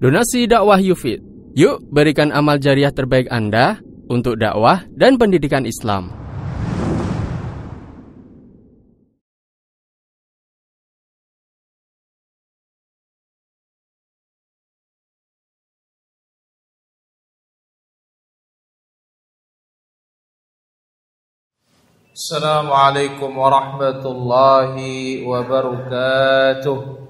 Donasi dakwah Yufid. Yuk berikan amal jariah terbaik Anda untuk dakwah dan pendidikan Islam. Assalamualaikum warahmatullahi wabarakatuh.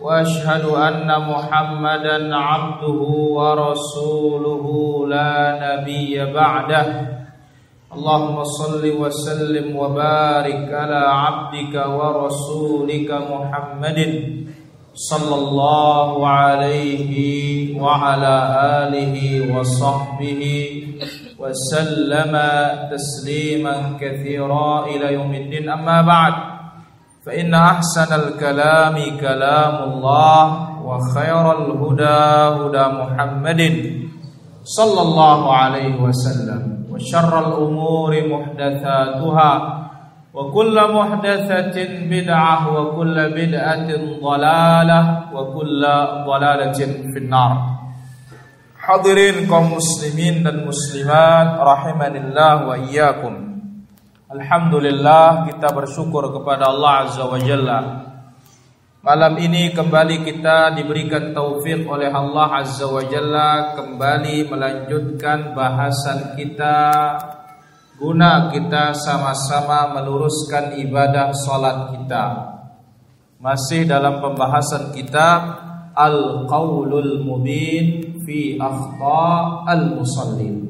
وأشهد أن محمدا عبده ورسوله لا نبي بعده. اللهم صل وسلم وبارك على عبدك ورسولك محمد صلى الله عليه وعلى آله وصحبه وسلم تسليما كثيرا إلى يوم الدين. أما بعد فإن أحسن الكلام كلام الله وخير الهدى هدى محمد صلى الله عليه وسلم وشر الأمور محدثاتها وكل محدثة بدعة وكل بدعة ضلالة وكل ضلالة في النار Hadirin kaum muslimin dan muslimat rahimanillah wa iyyakum. Alhamdulillah kita bersyukur kepada Allah Azza wa Jalla. Malam ini kembali kita diberikan taufik oleh Allah Azza wa Jalla Kembali melanjutkan bahasan kita Guna kita sama-sama meluruskan ibadah salat kita. Masih dalam pembahasan kitab Al-Qawlul Mubin Fi Akhta Al-Musallin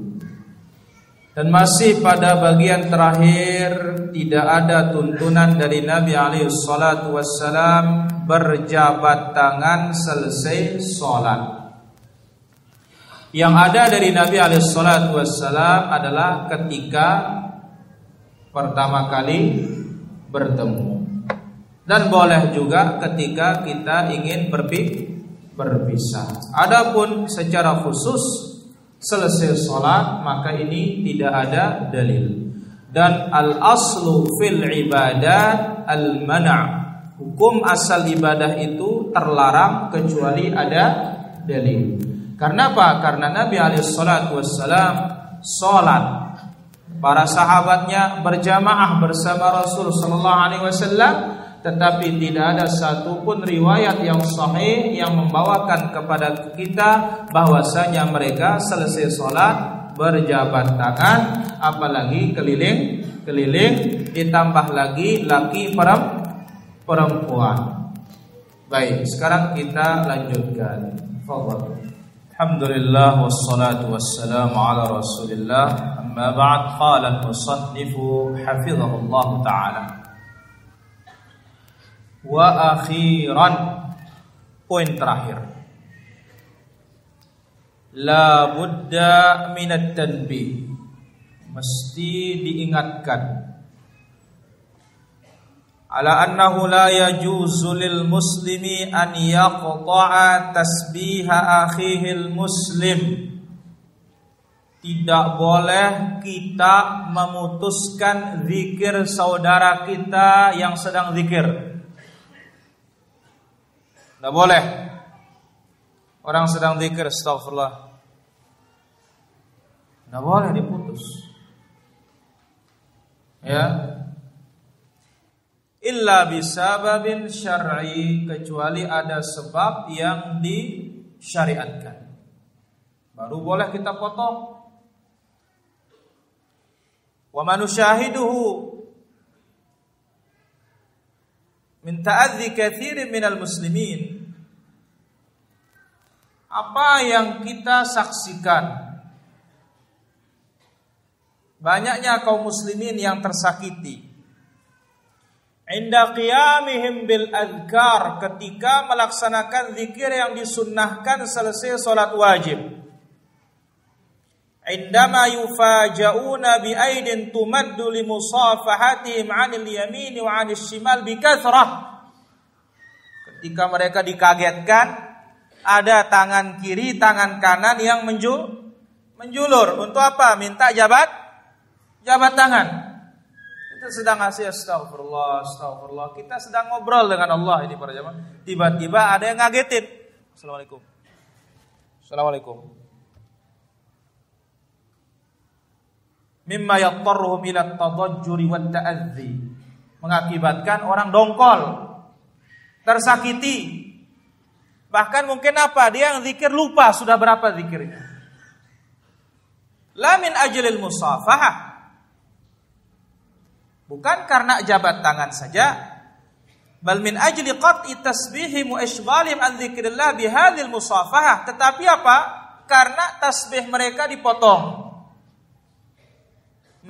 dan masih pada bagian terakhir tidak ada tuntunan dari Nabi alaihi berjabat tangan selesai sholat. Yang ada dari Nabi alaihi adalah ketika pertama kali bertemu. Dan boleh juga ketika kita ingin berpisah. Adapun secara khusus selesai sholat maka ini tidak ada dalil. Dan al aslu fil ibadat al mana hukum asal ibadah itu terlarang kecuali ada dalil. Karena apa? Karena Nabi alaihi wassalam sholat para sahabatnya berjamaah bersama Rasul sallallahu alaihi wasallam tetapi tidak ada satupun riwayat yang sahih yang membawakan kepada kita bahwasanya mereka selesai sholat berjabat tangan apalagi keliling keliling ditambah lagi laki perempuan. Baik sekarang kita lanjutkan. Fadhal. Alhamdulillah wassalatu wassalamu ala rasulillah. Amma ba'd qala al-musannif hafizahullah ta'ala Wa akhiran. Poin terakhir. La budda minat tanbih. Mesti diingatkan. Ala annahu la yajuzu lil muslimi an yaqta'a tasbiha akhihil muslim. Tidak boleh kita memutuskan zikir saudara kita yang sedang zikir. Tidak boleh. Orang sedang zikir astagfirullah. Tidak boleh diputus. Ya. Illa bisababin syar'i kecuali ada sebab yang disyariatkan. Baru boleh kita potong. Wa manusyahiduhu min ta'adzi katsirin minal muslimin. Apa yang kita saksikan? Banyaknya kaum muslimin yang tersakiti. Inda qiyamihim bil adhkar ketika melaksanakan zikir yang disunnahkan selesai salat wajib. Tumaddu li musafahatihim 'anil yamin wa 'anil shimal bi kathrah. Ketika mereka dikagetkan ada tangan kiri, tangan kanan yang menjul, menjulur. Untuk apa? Minta jabat jabat tangan. Kita sedang ngasih astagfirullah, astagfirullah. Kita sedang ngobrol dengan Allah ini para jamaah. Tiba-tiba ada yang ngagetin. Assalamualaikum. Assalamualaikum. Mimma yattarruhum ila tadajjuri wa ta'adzi. Mengakibatkan orang dongkol. Tersakiti. Bahkan mungkin apa? Dia yang zikir lupa sudah berapa zikirnya. La min ajlil musafahah Bukan karena jabat tangan saja, bal min ajli qat'i tasbihim wa ishghalihim an dzikrillah bihadzal musafahah. Tetapi apa? Karena tasbih mereka dipotong.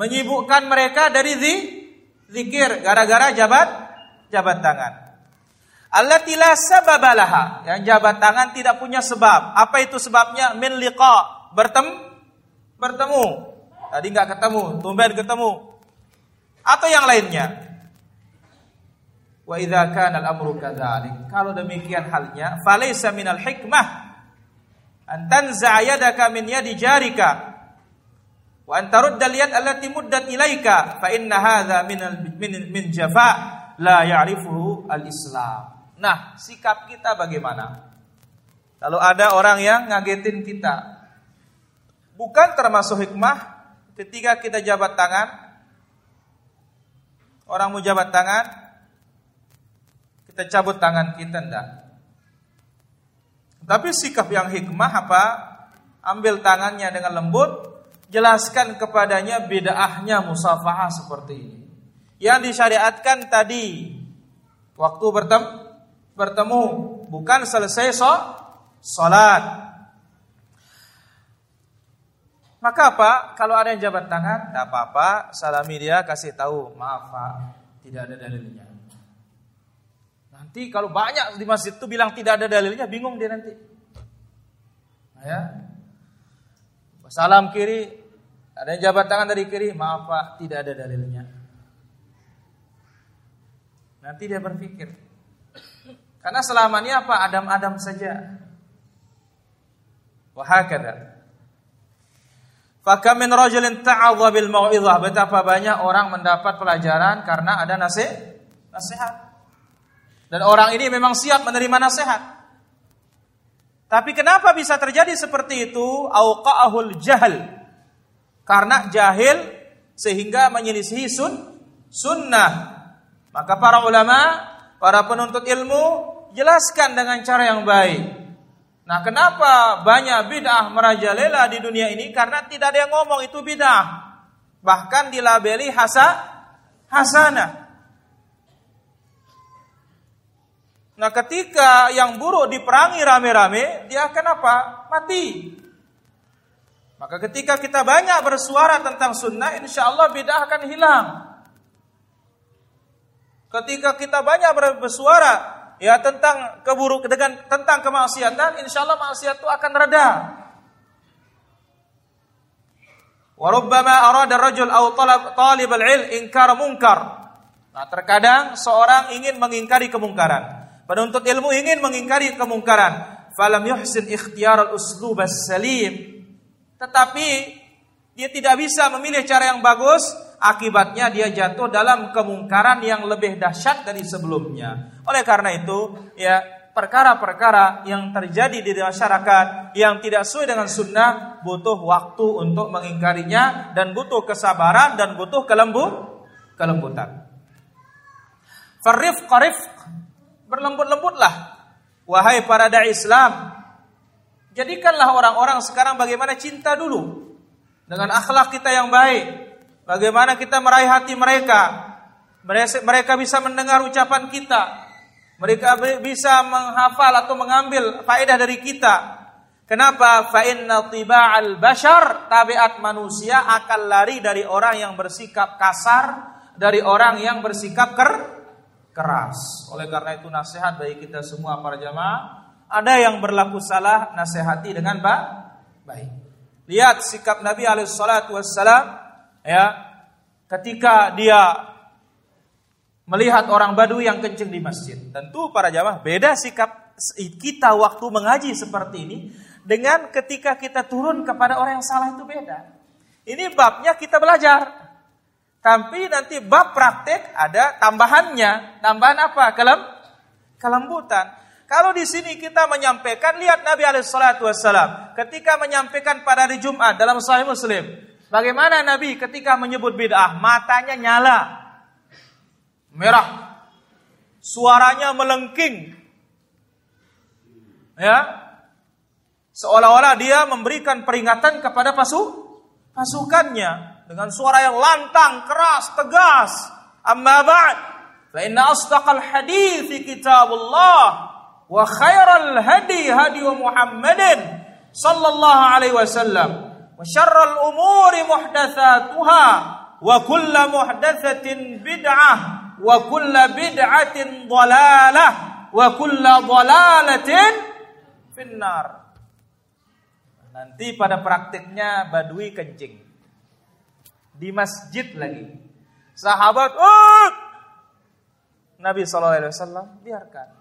Menyibukkan mereka dari zikir gara-gara jabat jabat tangan. Allati la sababalaha. Yang jabat tangan tidak punya sebab. Apa itu sebabnya? Min liqa. Bertemu bertemu. Tadi nggak ketemu, tumben ketemu atau yang lainnya. Wa idza kana al-amru kadzalik. Kalau demikian halnya, falaysa minal hikmah an tanza'a yadaka min yadi jarika wa an tarudda al-yad allati muddat ilaika fa inna hadza min min min jafa la ya'rifuhu al-islam. Nah, sikap kita bagaimana? Kalau ada orang yang ngagetin kita, bukan termasuk hikmah ketika kita jabat tangan Orang mau jabat tangan, kita cabut tangan kita enggak. Tapi sikap yang hikmah apa? Ambil tangannya dengan lembut, jelaskan kepadanya bid'ahnya musafahah seperti ini. Yang disyariatkan tadi waktu bertemu, bertemu bukan selesai so, salat. Maka apa? Kalau ada yang jabat tangan, tidak apa-apa, salami dia, kasih tahu, maaf pak, tidak ada dalilnya. Nanti kalau banyak di masjid itu bilang tidak ada dalilnya, bingung dia nanti. Nah, ya. Salam kiri, ada yang jabat tangan dari kiri, maaf pak, tidak ada dalilnya. Nanti dia berpikir, karena selamanya apa? Adam-adam saja. Wahakadar. Fakam min rajulin ta'adha bil mau'izah. Betapa banyak orang mendapat pelajaran karena ada nasihat. Nasihat. Dan orang ini memang siap menerima nasihat. Tapi kenapa bisa terjadi seperti itu? Auqa'ahul jahal. Karena jahil sehingga menyelisihi sun, sunnah. Maka para ulama, para penuntut ilmu jelaskan dengan cara yang baik. Nah, kenapa banyak bid'ah merajalela di dunia ini? Karena tidak ada yang ngomong itu bid'ah. Bahkan dilabeli hasa hasanah. Nah, ketika yang buruk diperangi rame-rame, dia akan apa? Mati. Maka ketika kita banyak bersuara tentang sunnah, insya Allah bid'ah akan hilang. Ketika kita banyak bersuara ya tentang keburuk dengan tentang kemaksiatan, insya Allah maksiat itu akan reda. Warubbama arada rajul aw talab talib al-ilm inkar munkar. Nah, terkadang seorang ingin mengingkari kemungkaran. Penuntut ilmu ingin mengingkari kemungkaran. Falam yuhsin ikhtiyar al-uslub salim Tetapi dia tidak bisa memilih cara yang bagus, akibatnya dia jatuh dalam kemungkaran yang lebih dahsyat dari sebelumnya. Oleh karena itu, ya perkara-perkara yang terjadi di masyarakat yang tidak sesuai dengan sunnah butuh waktu untuk mengingkarinya dan butuh kesabaran dan butuh kelembut kelembutan. Farif qarif berlembut-lembutlah wahai para dai Islam. Jadikanlah orang-orang sekarang bagaimana cinta dulu dengan akhlak kita yang baik. Bagaimana kita meraih hati mereka. Mereka bisa mendengar ucapan kita, mereka bisa menghafal atau mengambil faedah dari kita. Kenapa? Fa inna tiba'al bashar tabiat manusia akan lari dari orang yang bersikap kasar, dari orang yang bersikap ker keras. Oleh karena itu nasihat bagi kita semua para jamaah, ada yang berlaku salah nasihati dengan baik. Lihat sikap Nabi alaihi wassalam ya ketika dia melihat orang Badui yang kencing di masjid. Tentu para jamaah beda sikap kita waktu mengaji seperti ini dengan ketika kita turun kepada orang yang salah itu beda. Ini babnya kita belajar. Tapi nanti bab praktek ada tambahannya. Tambahan apa? Kelem kelembutan. Kalau di sini kita menyampaikan, lihat Nabi Alaihissalatu ketika menyampaikan pada hari Jumat dalam Sahih Muslim, bagaimana Nabi ketika menyebut bid'ah, matanya nyala, merah, suaranya melengking, ya, seolah-olah dia memberikan peringatan kepada pasuk pasukannya dengan suara yang lantang, keras, tegas. Amma ba'd, fa inna asdaqal hadithi kitabullah wa khairal hadi hadi Muhammadin sallallahu alaihi wasallam wa syarral umuri muhdatsatuha wa kullu muhdatsatin bid'ah wa kullu bid'atin dhalalah wa kullu dhalalatin finnar. Nanti pada praktiknya badui kencing di masjid lagi. Sahabat, oh! Nabi SAW biarkan.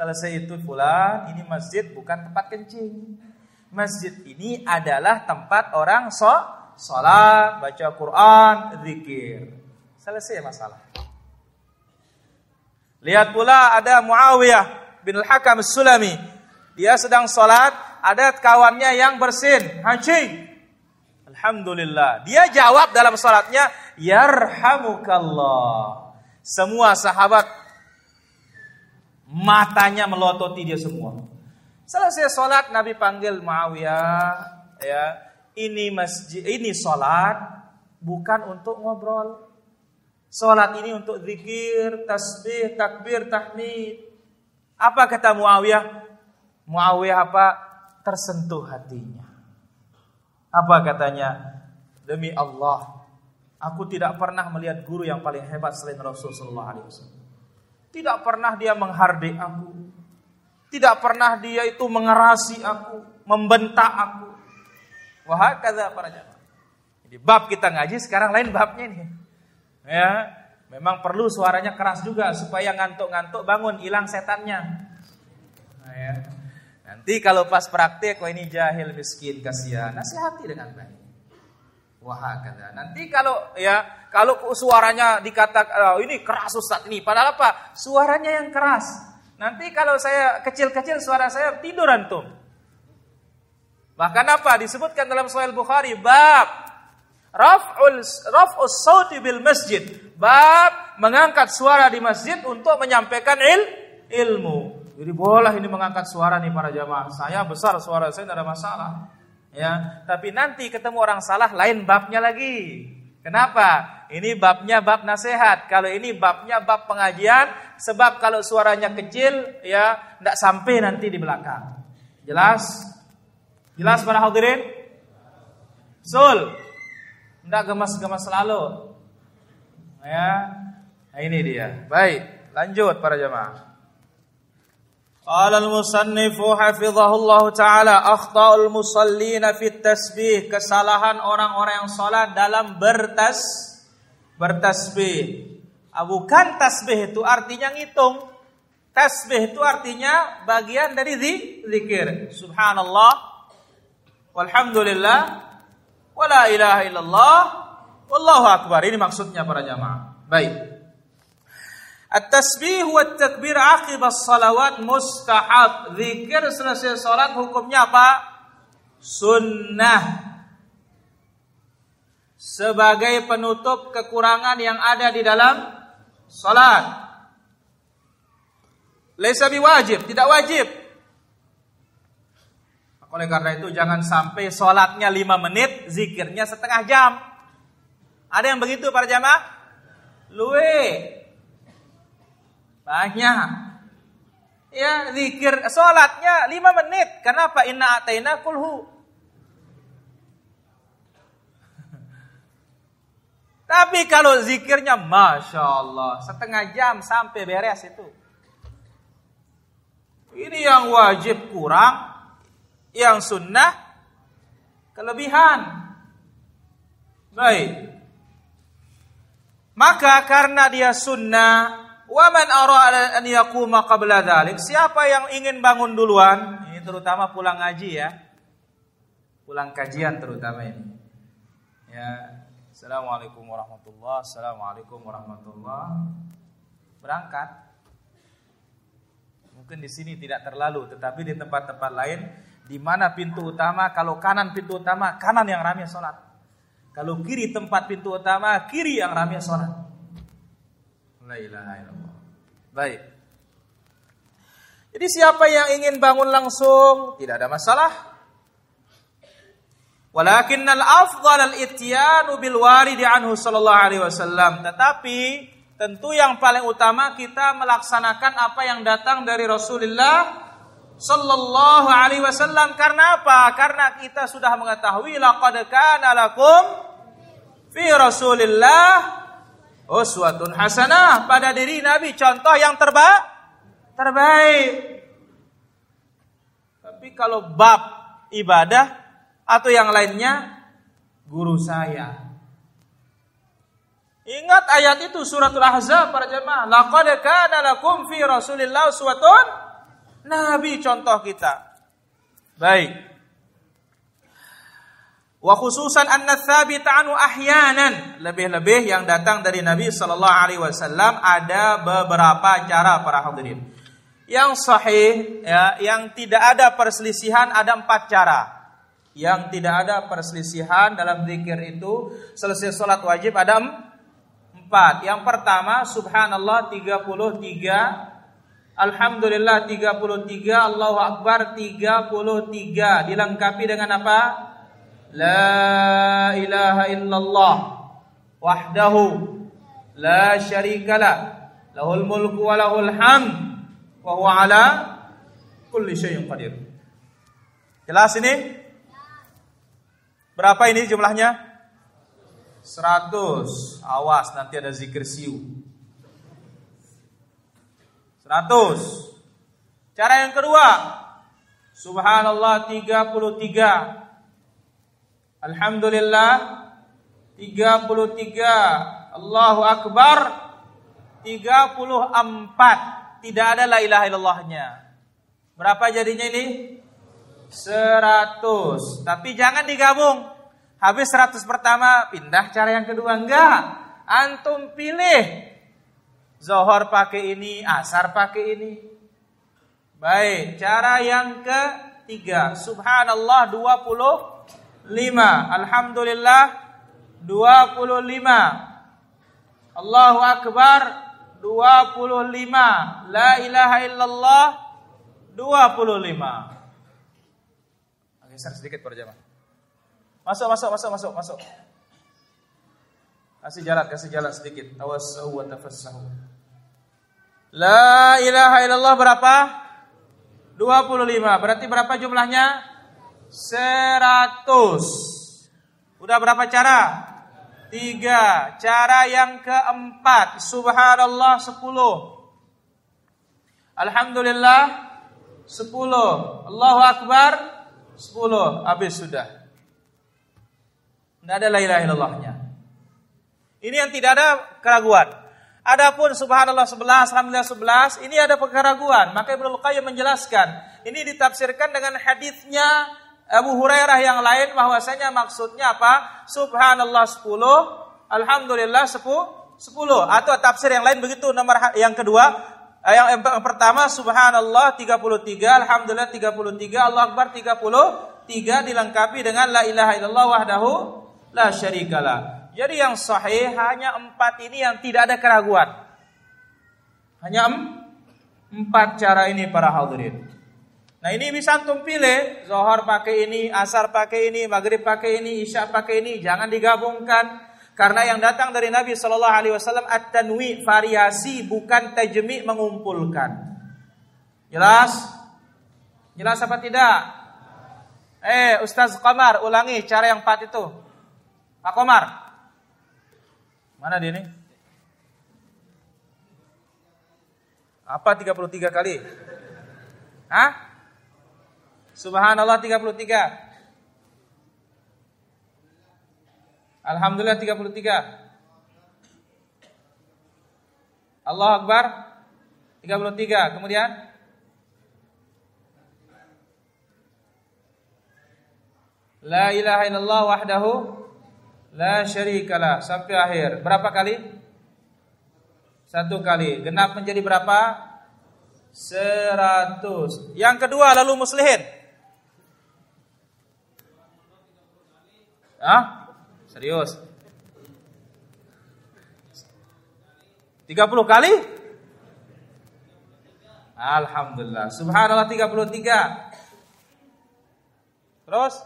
Selesai itu pula, ini masjid bukan tempat kencing. Masjid ini adalah tempat orang so, sholat, baca Quran, zikir. Selesai masalah. Lihat pula ada Muawiyah bin Al-Hakam Sulami. Dia sedang sholat, ada kawannya yang bersin, hancing. Alhamdulillah. Dia jawab dalam salatnya, Yarhamukallah. Semua sahabat matanya melototi dia semua. Selesai salat Nabi panggil Muawiyah, ya. Ini masjid, ini salat bukan untuk ngobrol. Salat ini untuk zikir, tasbih, takbir, tahmid. Apa kata Muawiyah? Muawiyah apa? Tersentuh hatinya. Apa katanya? Demi Allah, aku tidak pernah melihat guru yang paling hebat selain Rasulullah SAW. Tidak pernah dia menghardik aku. Tidak pernah dia itu mengerasi aku, membentak aku. Wah, kata para jamaah. Jadi bab kita ngaji sekarang lain babnya ini. Ya, memang perlu suaranya keras juga supaya ngantuk-ngantuk bangun, hilang setannya. Nah, ya. Nanti kalau pas praktek, wah ini jahil miskin kasihan, nasihati dengan baik. Wah kata. Nanti kalau ya kalau suaranya dikatakan oh, ini keras Ustaz ini, padahal apa? Suaranya yang keras. Nanti kalau saya kecil-kecil suara saya tidur antum. Bahkan apa disebutkan dalam Sahih Bukhari bab raf'ul raf'us sauti bil masjid. Bab mengangkat suara di masjid untuk menyampaikan il, ilmu. Jadi boleh ini mengangkat suara nih para jamaah. Saya besar suara saya tidak ada masalah. Ya, tapi nanti ketemu orang salah lain babnya lagi. Kenapa? Ini babnya bab nasihat. Kalau ini babnya bab pengajian, sebab kalau suaranya kecil ya tidak sampai nanti di belakang. Jelas? Jelas para hadirin? Sul. Tidak gemas-gemas selalu. Ya. Nah, ini dia. Baik, lanjut para jamaah. قال المصنف حفظه الله تعالى أخطاء المصلين في التسبيح kesalahan orang-orang yang salat dalam bertas bertasbih. Ah, bukan tasbih itu artinya ngitung. Tasbih itu artinya bagian dari zikir. Subhanallah walhamdulillah wala ilaha illallah wallahu akbar. Ini maksudnya para jamaah. Baik. At-tasbih wa takbir aqib salawat mustahab. Zikir selesai salat hukumnya apa? Sunnah. Sebagai penutup kekurangan yang ada di dalam salat. Laisa wajib, tidak wajib. Oleh karena itu jangan sampai sholatnya 5 menit, zikirnya setengah jam. Ada yang begitu para jamaah? Luwe, banyak. Ya, zikir salatnya 5 menit. Kenapa? Inna ataina kulhu. Tapi kalau zikirnya Masya Allah Setengah jam sampai beres itu Ini yang wajib kurang Yang sunnah Kelebihan Baik Maka karena dia sunnah Waman arada an yakuma qabla dhalik. Siapa yang ingin bangun duluan? Ini terutama pulang ngaji ya. Pulang kajian terutama ini. Ya, Assalamualaikum warahmatullahi Assalamualaikum warahmatullahi Berangkat Mungkin di sini tidak terlalu Tetapi di tempat-tempat lain di mana pintu utama Kalau kanan pintu utama Kanan yang ramai sholat Kalau kiri tempat pintu utama Kiri yang ramai sholat La ilaha illallah Baik Jadi siapa yang ingin bangun langsung Tidak ada masalah Walakin al-afdal al-ityanu bil waridi anhu sallallahu alaihi wasallam. Tetapi tentu yang paling utama kita melaksanakan apa yang datang dari Rasulullah sallallahu alaihi wasallam karena apa? Karena kita sudah mengetahui laqad kana lakum fi Rasulillah uswatun hasanah pada diri Nabi contoh yang terbaik terbaik. Tapi kalau bab ibadah atau yang lainnya guru saya. Ingat ayat itu suratul Ahzab para jemaah. Laqad kana lakum fi Rasulillah uswatun nabi contoh kita. Baik. Wa khususan anna tsabit anu ahyanan, lebih-lebih yang datang dari Nabi sallallahu alaihi wasallam ada beberapa cara para hadirin. Yang sahih ya, yang tidak ada perselisihan ada empat cara yang tidak ada perselisihan dalam zikir itu selesai sholat wajib ada empat. Yang pertama subhanallah 33 Alhamdulillah 33 Allahu Akbar 33 dilengkapi dengan apa? La ilaha illallah wahdahu la syarikalah lahul mulku wa lahul hamd wa huwa ala kulli syai'in qadir. Jelas ini? Berapa ini jumlahnya? 100. Awas nanti ada zikir siu. 100. Cara yang kedua. Subhanallah 33. Alhamdulillah 33. Allahu Akbar 34. Tidak ada la ilaha illallahnya. Berapa jadinya ini? Seratus. Tapi jangan digabung. Habis seratus pertama, pindah cara yang kedua. Enggak. Antum pilih. Zohor pakai ini, asar pakai ini. Baik, cara yang ketiga. Subhanallah 25. Alhamdulillah 25. Allahu Akbar 25. La ilaha illallah 25. Geser sedikit para jamaah. Masuk, masuk, masuk, masuk, masuk. Kasih jalan, kasih jalan sedikit. Tawassahu wa tafassahu. La ilaha illallah berapa? 25. Berarti berapa jumlahnya? 100. Udah berapa cara? Tiga. Cara yang keempat. Subhanallah 10. Alhamdulillah 10. Allahu Akbar 10 habis sudah. Tidak ada la ilaha illallahnya. Ini yang tidak ada keraguan. Adapun subhanallah 11, alhamdulillah 11, ini ada keraguan. Maka Ibnu Qayyim menjelaskan, ini ditafsirkan dengan hadisnya Abu Hurairah yang lain bahwasanya maksudnya apa? Subhanallah 10, alhamdulillah 10, 10 atau tafsir yang lain begitu nomor yang kedua Eh, yang, yang pertama subhanallah 33, alhamdulillah 33, Allah akbar 33 dilengkapi dengan la ilaha illallah wahdahu la syarikalah. Jadi yang sahih hanya empat ini yang tidak ada keraguan. Hanya empat cara ini para hadirin. Nah ini bisa antum pilih, Zohar pakai ini, Asar pakai ini, Maghrib pakai ini, Isya pakai ini, jangan digabungkan. Karena yang datang dari Nabi Shallallahu Alaihi Wasallam at-tanwi variasi bukan tajmi mengumpulkan. Jelas? Jelas apa tidak? Eh, Ustaz Komar, ulangi cara yang empat itu. Pak Komar. Mana dia nih? Apa 33 kali? Hah? Subhanallah 33. Alhamdulillah 33. Allah Akbar 33. Kemudian La ilaha illallah wahdahu la syarikalah sampai akhir. Berapa kali? Satu kali. Genap menjadi berapa? Seratus. Yang kedua lalu muslihin. Ah? Serius? 30 kali? Alhamdulillah. Subhanallah 33. Terus?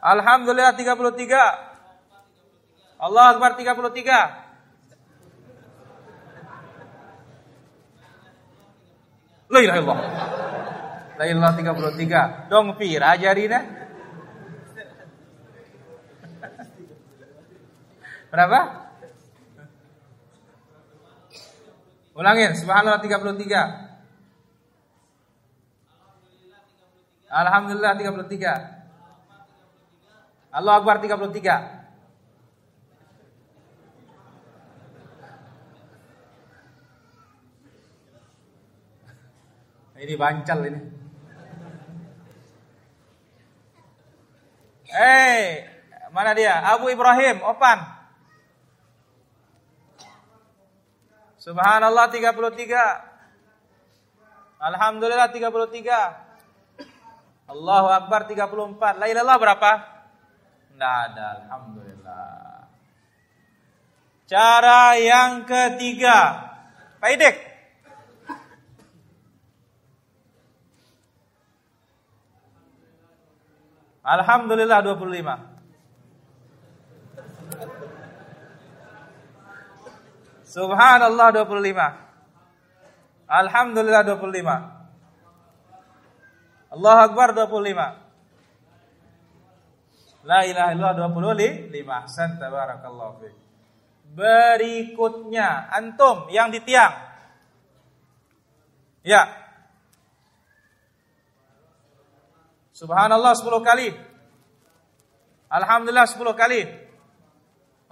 Alhamdulillah 33. Allah Akbar 33. La ilaha illallah. La ilaha 33. Dong pira jarina? Berapa? Ulangin, subhanallah 33. Alhamdulillah 33. Allah Akbar 33. Ini bancal ini. Eh, hey, mana dia? Abu Ibrahim, Opan. Subhanallah 33. Alhamdulillah 33. Allahu Akbar 34. La ilallah berapa? Tidak ada, Alhamdulillah. Cara yang ketiga. Pak Idek. Alhamdulillah 25. Subhanallah 25. Alhamdulillah 25. Allah Akbar 25. La ilaha illallah 25 ahsan tabarakallahu fiik. Berikutnya antum yang di tiang. Ya. Subhanallah 10 kali. Alhamdulillah 10 kali.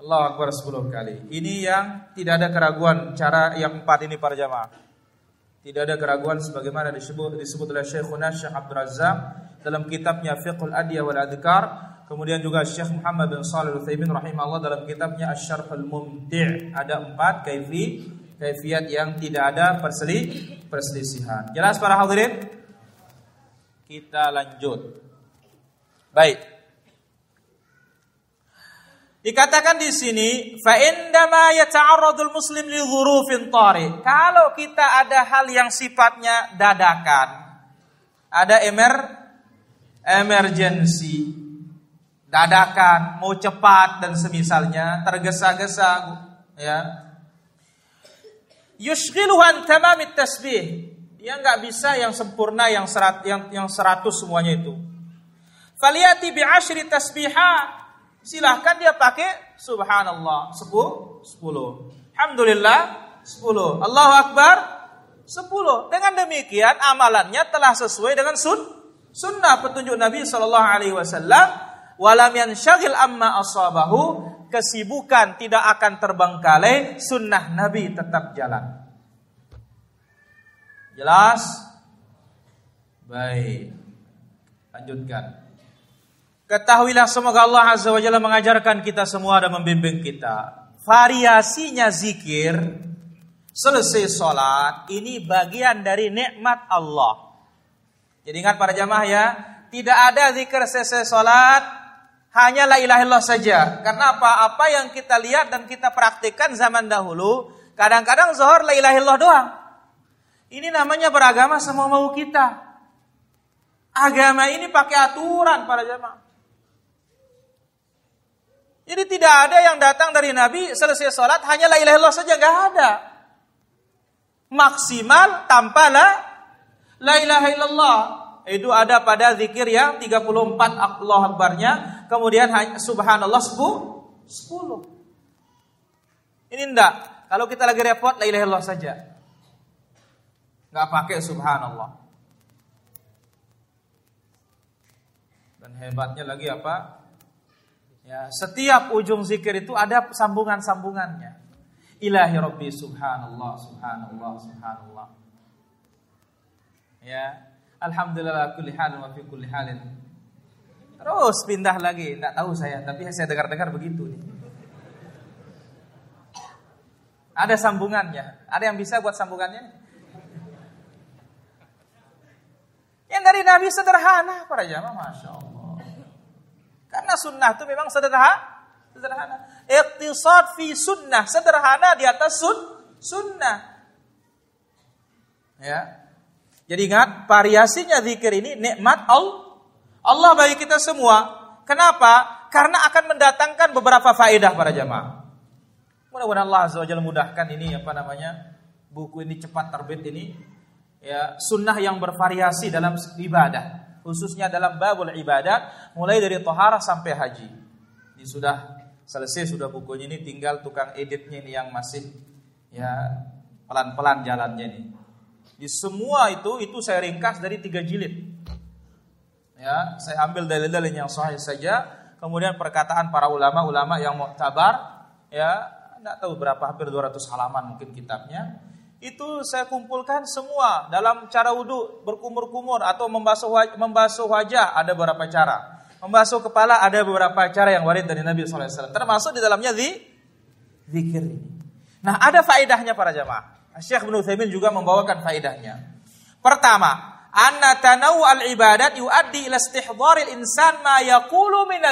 Allah Akbar 10 kali. Ini yang tidak ada keraguan cara yang empat ini para jamaah. Tidak ada keraguan sebagaimana disebut disebut oleh Syekhuna Syekh Abdul Razzaq dalam kitabnya Fiqhul Adiyah wal Adhkar Kemudian juga Syekh Muhammad bin Shalih Al-Utsaimin rahimahullah dalam kitabnya Asy-Syarhul Mumti' ada empat kaifi kaifiat yang tidak ada perseli perselisihan. Jelas para hadirin? Kita lanjut. Baik. Dikatakan di sini fa indama yata'arradul muslim li ghurufin tari. Kalau kita ada hal yang sifatnya dadakan, ada emer emergency, dadakan, mau cepat dan semisalnya, tergesa-gesa ya. Yushghiluhu an tamamit tasbih. Dia nggak bisa yang sempurna yang serat yang yang seratus semuanya itu. Faliyati bi asyri tasbiha. Silahkan dia pakai subhanallah. 10 10. Alhamdulillah 10. Allahu akbar 10. Dengan demikian amalannya telah sesuai dengan sun sunnah petunjuk Nabi sallallahu alaihi wasallam. Walam yansyagil amma asabahu kesibukan tidak akan terbengkalai sunnah Nabi tetap jalan. Jelas? Baik. Lanjutkan ketahuilah semoga Allah azza wajalla mengajarkan kita semua dan membimbing kita variasinya zikir selesai sholat ini bagian dari nikmat Allah jadi ingat para jamaah ya tidak ada zikir selesai sholat hanya la ilaha illallah saja. Karena apa? Apa yang kita lihat dan kita praktikkan zaman dahulu, kadang-kadang zuhur la ilaha illallah doang. Ini namanya beragama semua mau kita. Agama ini pakai aturan para jamaah. Jadi tidak ada yang datang dari Nabi selesai sholat hanya la ilaha illallah saja nggak ada. Maksimal tanpa la la ilaha illallah itu ada pada zikir yang 34 Allah Akbarnya, kemudian subhanallah 10. Ini enggak. Kalau kita lagi repot, la ilaha illallah saja. Enggak pakai subhanallah. Dan hebatnya lagi apa? Ya, setiap ujung zikir itu ada sambungan-sambungannya. Ilahi Rabbi subhanallah, subhanallah, subhanallah. Ya, alhamdulillah kulli halin wa fi kulli halin. Terus pindah lagi, enggak tahu saya, tapi saya dengar-dengar begitu nih. Ada sambungannya. Ada yang bisa buat sambungannya? Yang dari Nabi sederhana para jamaah, masya Allah. Karena sunnah itu memang sederhana. Sederhana. Iktisad fi sunnah. Sederhana di atas sun, sunnah. Ya. Jadi ingat, variasinya zikir ini nikmat Allah. Allah bagi kita semua. Kenapa? Karena akan mendatangkan beberapa faedah para jamaah. Mudah-mudahan Allah Azza wa mudahkan ini apa namanya buku ini cepat terbit ini ya sunnah yang bervariasi dalam ibadah khususnya dalam babul ibadat mulai dari tohara sampai haji. Ini sudah selesai sudah bukunya ini tinggal tukang editnya ini yang masih ya pelan-pelan jalannya ini. Di semua itu itu saya ringkas dari tiga jilid. Ya, saya ambil dalil-dalil yang sahih saja, kemudian perkataan para ulama-ulama yang muktabar, ya, tidak tahu berapa hampir 200 halaman mungkin kitabnya itu saya kumpulkan semua dalam cara wudhu berkumur-kumur atau membasuh wajah, membasuh wajah ada beberapa cara. Membasuh kepala ada beberapa cara yang warid dari Nabi SAW termasuk di dalamnya di zikir nah ada faedahnya para jamaah. Syekh bin Utsaimin juga membawakan faedahnya. Pertama anna tanawu al ibadat yuaddi ila istihdharil insan ma yaqulu min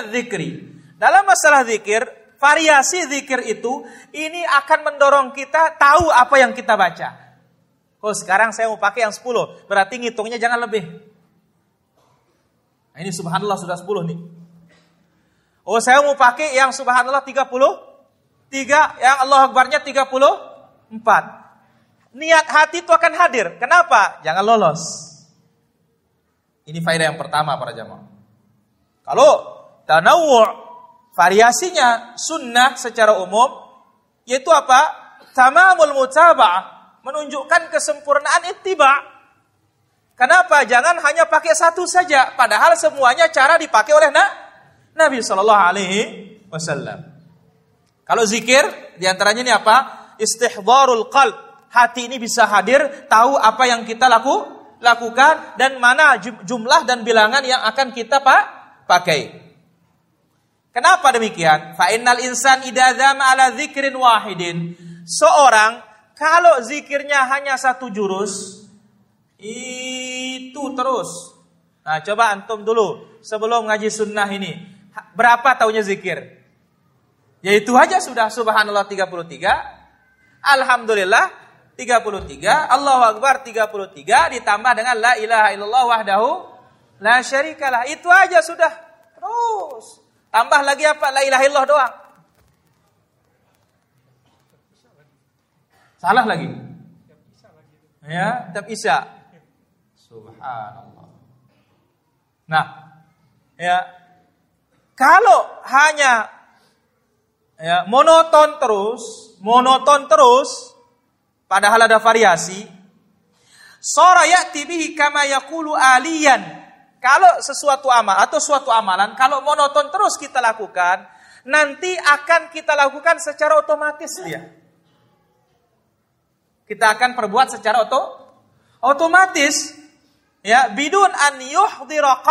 dalam masalah zikir variasi zikir itu ini akan mendorong kita tahu apa yang kita baca. Oh sekarang saya mau pakai yang 10, berarti ngitungnya jangan lebih. Nah, ini subhanallah sudah 10 nih. Oh saya mau pakai yang subhanallah 30, 3, yang Allah Akbarnya 34. Niat hati itu akan hadir. Kenapa? Jangan lolos. Ini faedah yang pertama para jamaah. Kalau tanawu' variasinya sunnah secara umum yaitu apa? Tamamul mutaba'ah, menunjukkan kesempurnaan ittiba. Kenapa? Jangan hanya pakai satu saja, padahal semuanya cara dipakai oleh na Nabi Shallallahu Alaihi Wasallam. Kalau zikir, di antaranya ini apa? Istihdharul qalb. Hati ini bisa hadir, tahu apa yang kita laku, lakukan dan mana jumlah dan bilangan yang akan kita pak, pakai. Kenapa demikian? Fa innal insan idadzama ala zikrin wahidin. Seorang kalau zikirnya hanya satu jurus itu terus. Nah, coba antum dulu sebelum ngaji sunnah ini. Berapa tahunnya zikir? Ya itu aja sudah subhanallah 33. Alhamdulillah 33, Allahu Akbar 33 ditambah dengan la ilaha illallah wahdahu la syarikalah. Itu aja sudah. Terus Tambah lagi apa? La ilaha illallah doang. Salah lagi. Ya, tiap isya. Subhanallah. Nah, ya kalau hanya ya monoton terus, monoton terus, padahal ada variasi, sora ya'ti bihi kama yaqulu aliyan kalau sesuatu amal atau suatu amalan, kalau monoton terus kita lakukan, nanti akan kita lakukan secara otomatis dia. Kita akan perbuat secara oto, otomatis. Ya, bidun an yuhdira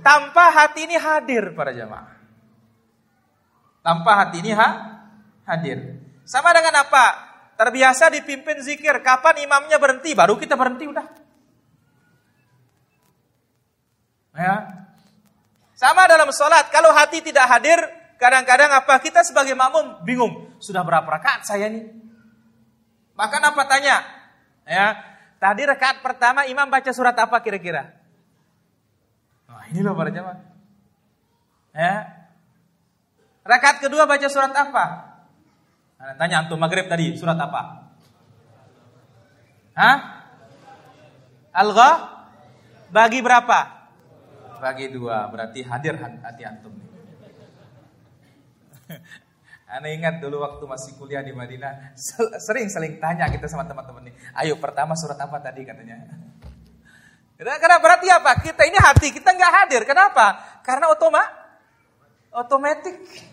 tanpa hati ini hadir para jamaah. Tanpa hati ini ha, hadir. Sama dengan apa? Terbiasa dipimpin zikir, kapan imamnya berhenti, baru kita berhenti udah. Ya. Sama dalam sholat, kalau hati tidak hadir, kadang-kadang apa kita sebagai makmum bingung. Sudah berapa rakaat saya nih? Bahkan apa tanya? Ya, tadi rakaat pertama imam baca surat apa kira-kira? Nah, ini loh para jamaah. Ya. Rakaat kedua baca surat apa? Nah, tanya antum maghrib tadi surat apa? Hah? Al-Gha? Bagi berapa? Bagi dua berarti hadir hati antum Anda ingat dulu waktu masih kuliah di Madinah, sering saling tanya kita sama teman-teman nih. Ayo pertama surat apa tadi katanya? Karena berarti apa? Kita ini hati kita nggak hadir. Kenapa? Karena otoma, otomatis.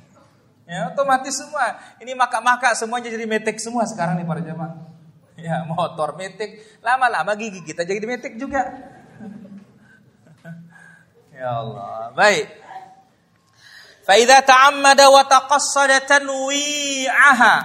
Ya, otomatis semua. Ini maka-maka semuanya jadi metik semua sekarang nih para jemaah. Ya, motor metik, lama-lama gigi kita jadi metik juga. Ya Allah. Baik. Faida ta'ammada wa taqassada tanwi'aha.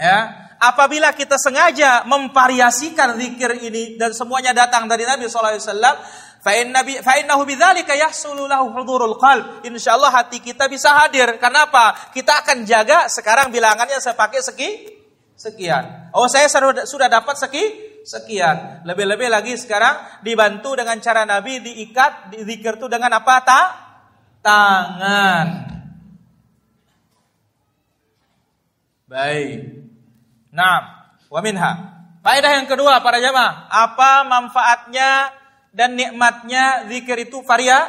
Ya, apabila kita sengaja memvariasikan zikir ini dan semuanya datang dari Nabi sallallahu alaihi wasallam, fa innabi fa innahu bidzalika yahsulu lahu hudurul qalb. Insyaallah hati kita bisa hadir. Kenapa? Kita akan jaga sekarang bilangannya saya pakai seki sekian. Oh, saya sudah dapat seki sekian. Lebih-lebih lagi sekarang dibantu dengan cara Nabi diikat di zikir itu dengan apa? Tak tangan. Baik. Nah, wa minha. Faedah yang kedua para jamaah, apa manfaatnya dan nikmatnya zikir itu varia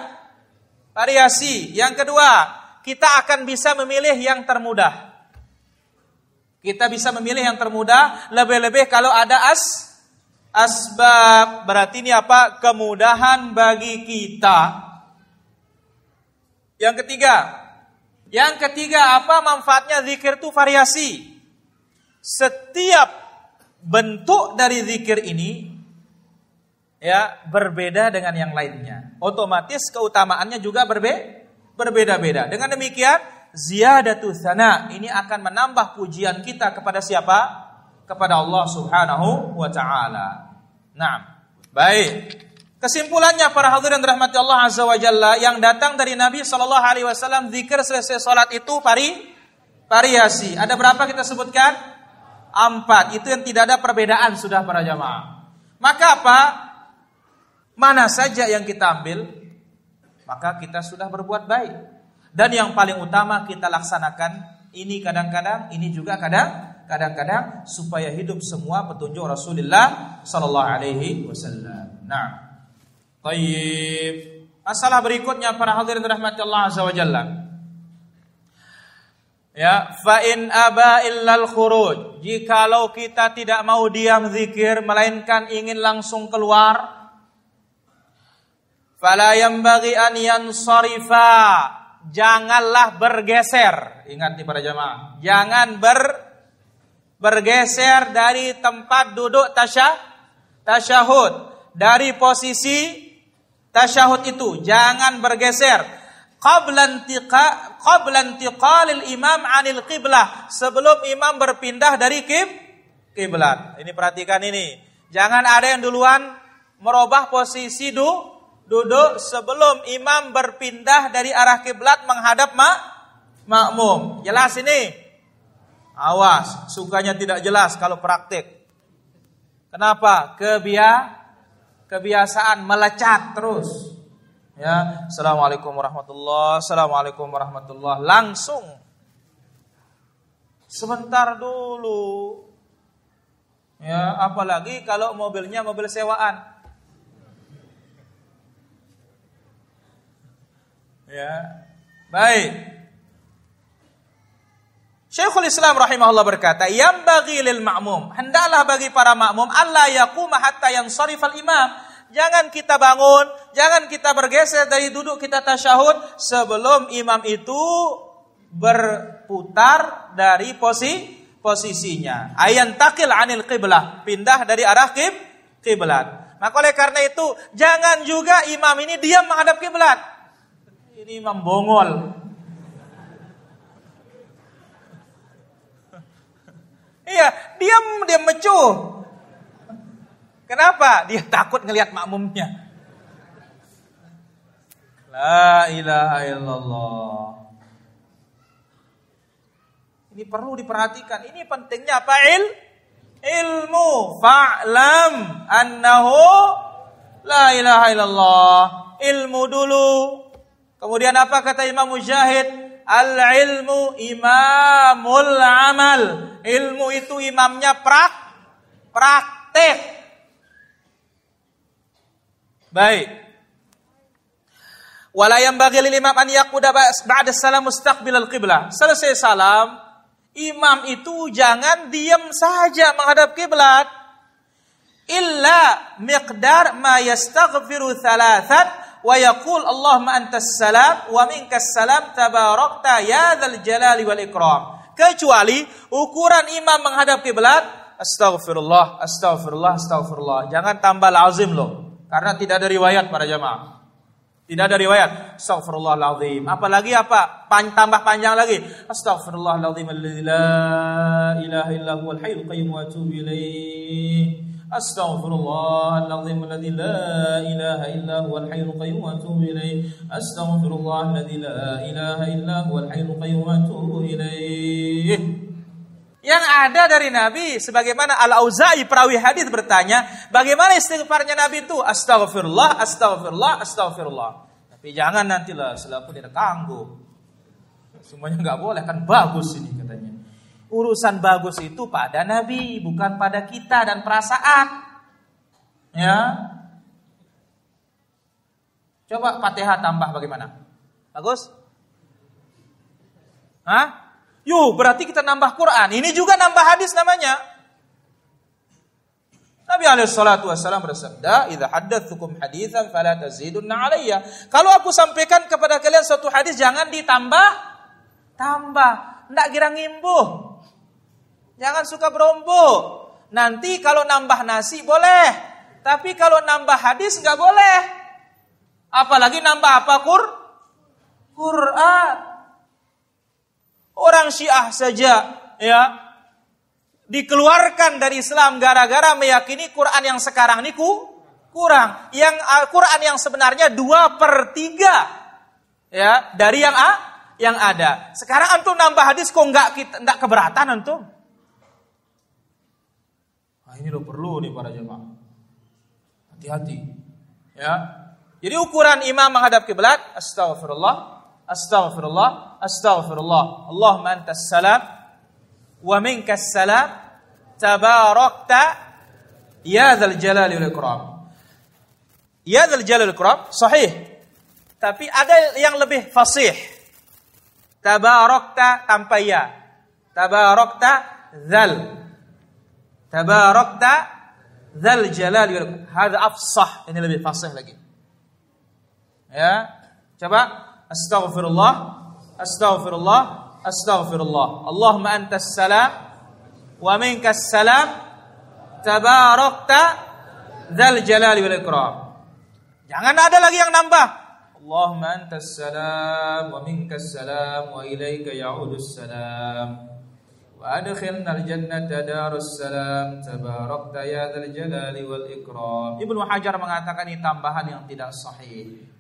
variasi. Yang kedua, kita akan bisa memilih yang termudah. Kita bisa memilih yang termudah, lebih-lebih kalau ada as asbab. Berarti ini apa? Kemudahan bagi kita. Yang ketiga, yang ketiga apa manfaatnya zikir itu variasi. Setiap bentuk dari zikir ini ya berbeda dengan yang lainnya. Otomatis keutamaannya juga berbe berbeda-beda. Dengan demikian, ziyadatu sana ini akan menambah pujian kita kepada siapa? Kepada Allah Subhanahu wa taala. Nah, baik. Kesimpulannya para hadirin rahmati Allah azza wa jalla yang datang dari Nabi Shallallahu alaihi wasallam zikir selesai salat itu vari variasi. Ada berapa kita sebutkan? Empat. Itu yang tidak ada perbedaan sudah para jamaah. Maka apa? Mana saja yang kita ambil, maka kita sudah berbuat baik. Dan yang paling utama kita laksanakan ini kadang-kadang, ini juga kadang kadang-kadang supaya hidup semua petunjuk Rasulullah sallallahu alaihi wasallam. Nah, Tayyib. Masalah berikutnya para hadirin rahmati Allah azza wa jalla. Ya, fa in aba illal khuruj. Jikalau kita tidak mau diam zikir melainkan ingin langsung keluar, fala yanbaghi an yansarifa. Janganlah bergeser. Ingat nih para jamaah. Jangan ber bergeser dari tempat duduk tasyah tasyahud. Dari posisi tasyahud itu jangan bergeser. Qablan tiqa qablan imam anil qiblah. Sebelum imam berpindah dari kib kiblat ini perhatikan ini. Jangan ada yang duluan merubah posisi du, duduk sebelum imam berpindah dari arah kiblat menghadap mak makmum. Jelas ini awas sukanya tidak jelas kalau praktik kenapa kebiasaan kebiasaan melecat terus. Ya, assalamualaikum warahmatullah, assalamualaikum warahmatullah, langsung. Sebentar dulu. Ya, apalagi kalau mobilnya mobil sewaan. Ya, baik. Syekhul Islam rahimahullah berkata, "Yang bagi lil ma'mum, hendaklah bagi para makmum Allah yaquma hatta yang al imam." Jangan kita bangun, jangan kita bergeser dari duduk kita tasyahud sebelum imam itu berputar dari posisi posisinya. Ayan takil anil qiblah, pindah dari arah kib kiblat. Maka oleh karena itu, jangan juga imam ini diam menghadap kiblat. Ini imam bongol, Iya, diam dia mecuh. Kenapa? Dia takut ngelihat makmumnya. La ilaha illallah. Ini perlu diperhatikan. Ini pentingnya apa? Il ilmu. Fa'lam annahu la ilaha illallah. Ilmu dulu. Kemudian apa kata Imam Mujahid? Al-ilmu imamul amal. Ilmu itu imamnya prak praktek. Baik. Wala yanbaghi lil imam an yaquda ba'da salam mustaqbil al-qiblah. Selesai salam, imam itu jangan diam saja menghadap kiblat. Illa miqdar ma yastaghfiru thalathan wa yaqul Allahumma antas salam wa minkas salam tabarakta ya dzal jalali wal ikram. Kecuali ukuran imam menghadap kiblat, astagfirullah, astagfirullah, astagfirullah. Jangan tambah lazim loh. Karena tidak ada riwayat para jamaah. Tidak ada riwayat. Astagfirullahaladzim. Apalagi apa? Pan, tambah panjang lagi. Astagfirullahaladzim. La ilaha illa huwal hayyul qayyum wa atubu ilaih. Astaghfirullahaladzim alladzi la ilaha illa huwal hayyul qayyum wa atubu ilaih. Astaghfirullahalladzi la ilaha illa huwal hayyul qayyum wa atubu ilaih. Yang ada dari Nabi sebagaimana Al-Auza'i perawi hadis bertanya, bagaimana istighfarnya Nabi itu? Astagfirullah, astagfirullah, astagfirullah. Tapi jangan nantilah selaku tidak kanggu. Semuanya nggak boleh kan bagus ini katanya. Urusan bagus itu pada Nabi, bukan pada kita dan perasaan. Ya. Coba Fatihah tambah bagaimana? Bagus? Hah? Yuh, berarti kita nambah Quran. Ini juga nambah hadis namanya. Nabi alaihissalatu wassalam bersabda, "Idza haddatsukum haditsan fala tazidunna alayya." Kalau aku sampaikan kepada kalian suatu hadis jangan ditambah tambah, ndak kira ngimbuh. Jangan suka berombo. Nanti kalau nambah nasi boleh, tapi kalau nambah hadis nggak boleh. Apalagi nambah apa Qur? Quran. Orang Syiah saja ya dikeluarkan dari Islam gara-gara meyakini Quran yang sekarang ini ku, kurang. Yang uh, Quran yang sebenarnya dua per tiga ya dari yang A yang ada. Sekarang antum nambah hadis kok nggak kita nggak keberatan antum? Nah, ini lo perlu nih para jemaah. Hati-hati. Ya. Jadi ukuran imam menghadap kiblat, astagfirullah, Astaghfirullah, astaghfirullah. Allahumma antas salam wa minkas salam. Tabarakta ya dzal jalali wal ikram. Ya dzal jalali wal ikram sahih. Tapi ada yang lebih fasih. Tabarakta tanpa ya. Tabarakta dzal. Tabarakta dzal jalali wal. Hada afsah. Ini lebih fasih lagi. Ya. Coba Astaghfirullah, astaghfirullah, astaghfirullah. Allahumma antas salam wa minkas salam. Tabarakta dzal jalali wal ikram. Jangan ada lagi yang nambah. Allahumma antas salam wa minkas salam wa ilaika ya'udus salam. وأدخلنا الجنة دار السلام تباركت يا ذا الجلال والإكرام Ibnu Hajar mengatakan ini tambahan yang tidak sahih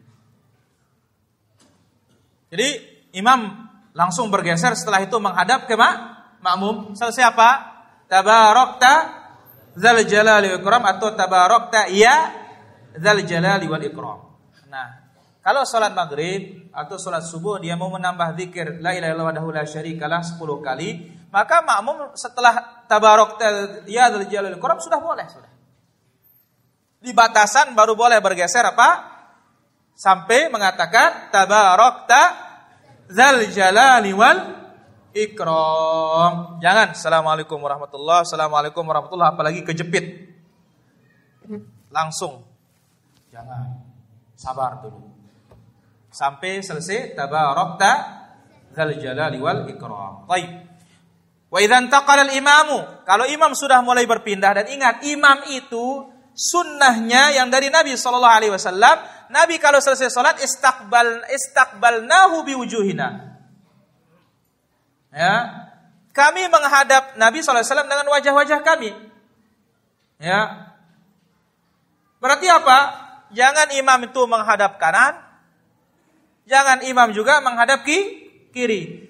jadi imam langsung bergeser setelah itu menghadap ke mak makmum. Selesai apa? Tabarokta zal jalali wal ikram atau tabarokta ya zal jalali wal ikram. Nah, kalau sholat maghrib atau sholat subuh dia mau menambah zikir la ilaha illallah wahdahu la syarikalah 10 kali, maka makmum setelah tabarokta ya wal ikram sudah boleh sudah. Di batasan baru boleh bergeser apa? sampai mengatakan tabarakta zal jalali wal ikram. Jangan assalamualaikum warahmatullah, assalamualaikum warahmatullah apalagi kejepit. Langsung. Jangan. Sabar dulu. Sampai selesai tabarakta zal jalali wal ikram. Baik. Wa idza intaqala al-imamu, kalau imam sudah mulai berpindah dan ingat imam itu sunnahnya yang dari Nabi Shallallahu Alaihi Wasallam, Nabi kalau selesai sholat istakbal istakbalnahu biwujuhina. Ya, kami menghadap Nabi Shallallahu Alaihi Wasallam dengan wajah-wajah kami. Ya, berarti apa? Jangan imam itu menghadap kanan, jangan imam juga menghadap kiri.